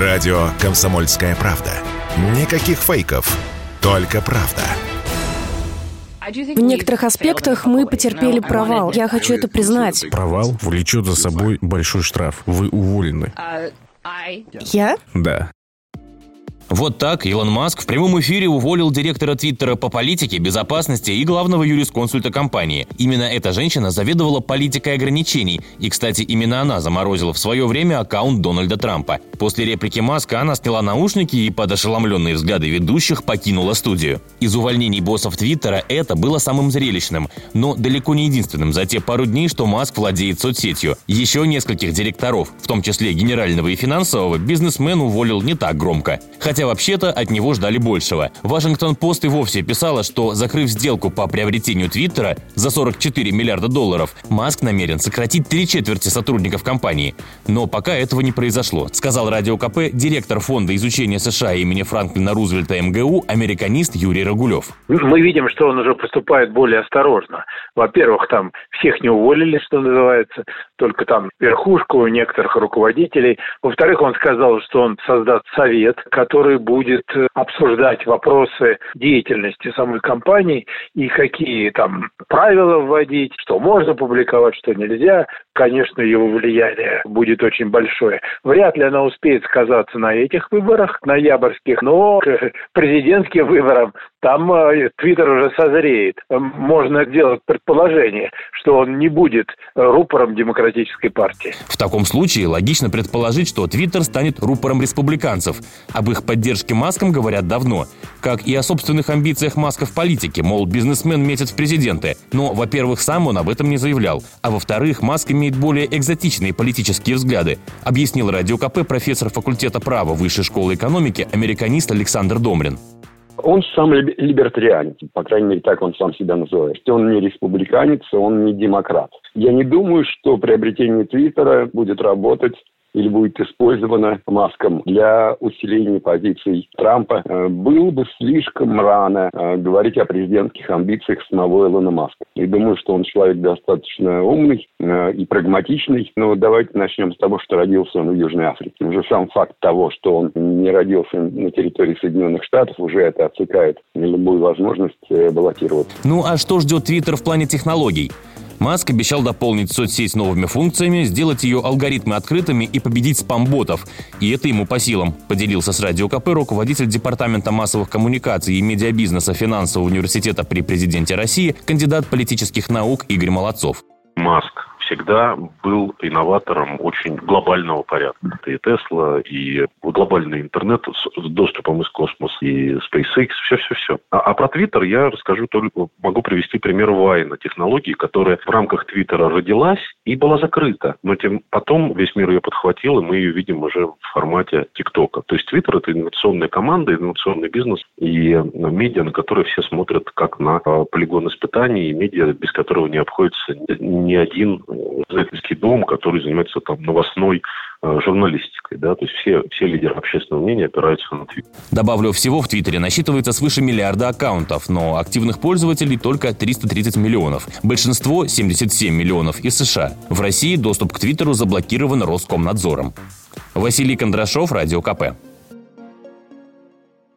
Радио «Комсомольская правда». Никаких фейков, только правда. В некоторых аспектах мы потерпели провал. Я хочу это признать. Провал влечет за собой большой штраф. Вы уволены. Я? Да. Вот так Илон Маск в прямом эфире уволил директора Твиттера по политике, безопасности и главного юрисконсульта компании. Именно эта женщина заведовала политикой ограничений, и, кстати, именно она заморозила в свое время аккаунт Дональда Трампа. После реплики Маска она сняла наушники и под ошеломленные взгляды ведущих покинула студию. Из увольнений боссов Твиттера это было самым зрелищным, но далеко не единственным за те пару дней, что Маск владеет соцсетью. Еще нескольких директоров, в том числе генерального и финансового, бизнесмен уволил не так громко. Хотя вообще-то от него ждали большего. Вашингтон-Пост и вовсе писала, что, закрыв сделку по приобретению Твиттера за 44 миллиарда долларов, Маск намерен сократить три четверти сотрудников компании. Но пока этого не произошло, сказал Радио КП директор Фонда изучения США имени Франклина Рузвельта МГУ, американист Юрий Рагулев. Мы видим, что он уже поступает более осторожно. Во-первых, там всех не уволили, что называется, только там верхушку некоторых руководителей. Во-вторых, он сказал, что он создаст совет, который который будет э, обсуждать вопросы деятельности самой компании и какие там правила вводить, что можно публиковать, что нельзя. Конечно, его влияние будет очень большое. Вряд ли она успеет сказаться на этих выборах, ноябрьских, но к президентским выборам там э, Твиттер уже созреет. Можно сделать предположение, что он не будет рупором демократической партии. В таком случае логично предположить, что Твиттер станет рупором республиканцев. Об их поддержке Маском говорят давно. Как и о собственных амбициях Маска в политике, мол, бизнесмен метит в президенты. Но, во-первых, сам он об этом не заявлял. А во-вторых, Маск имеет более экзотичные политические взгляды, объяснил Радио КП профессор факультета права Высшей школы экономики, американист Александр Домрин. Он сам либертарианец, по крайней мере, так он сам себя называет. Он не республиканец, он не демократ. Я не думаю, что приобретение Твиттера будет работать или будет использовано Маском для усиления позиций Трампа, э, было бы слишком рано э, говорить о президентских амбициях самого Илона Маска. И думаю, что он человек достаточно умный э, и прагматичный. Но давайте начнем с того, что родился он в Южной Африке. Уже сам факт того, что он не родился на территории Соединенных Штатов, уже это отсекает любую возможность баллотироваться. Ну а что ждет Твиттер в плане технологий? Маск обещал дополнить соцсеть новыми функциями, сделать ее алгоритмы открытыми и победить спам-ботов. И это ему по силам, поделился с Радио КП руководитель Департамента массовых коммуникаций и медиабизнеса финансового университета при президенте России, кандидат политических наук Игорь Молодцов. Маск всегда был инноватором очень глобального порядка. И Тесла, и глобальный интернет с доступом из космоса, и SpaceX, все-все-все. А, а про Твиттер я расскажу только, могу привести пример Вайна, технологии, которая в рамках Твиттера родилась и была закрыта. Но тем потом весь мир ее подхватил, и мы ее видим уже в формате ТикТока. То есть Твиттер – это инновационная команда, инновационный бизнес и э, медиа, на которые все смотрят как на э, полигон испытаний, и медиа, без которого не обходится ни один издательский дом, который занимается там новостной э, журналистикой, да, то есть все, все лидеры общественного мнения опираются на Твиттер. Добавлю, всего в Твиттере насчитывается свыше миллиарда аккаунтов, но активных пользователей только 330 миллионов. Большинство, 77 миллионов, из США. В России доступ к Твиттеру заблокирован Роскомнадзором. Василий Кондрашов, Радио КП.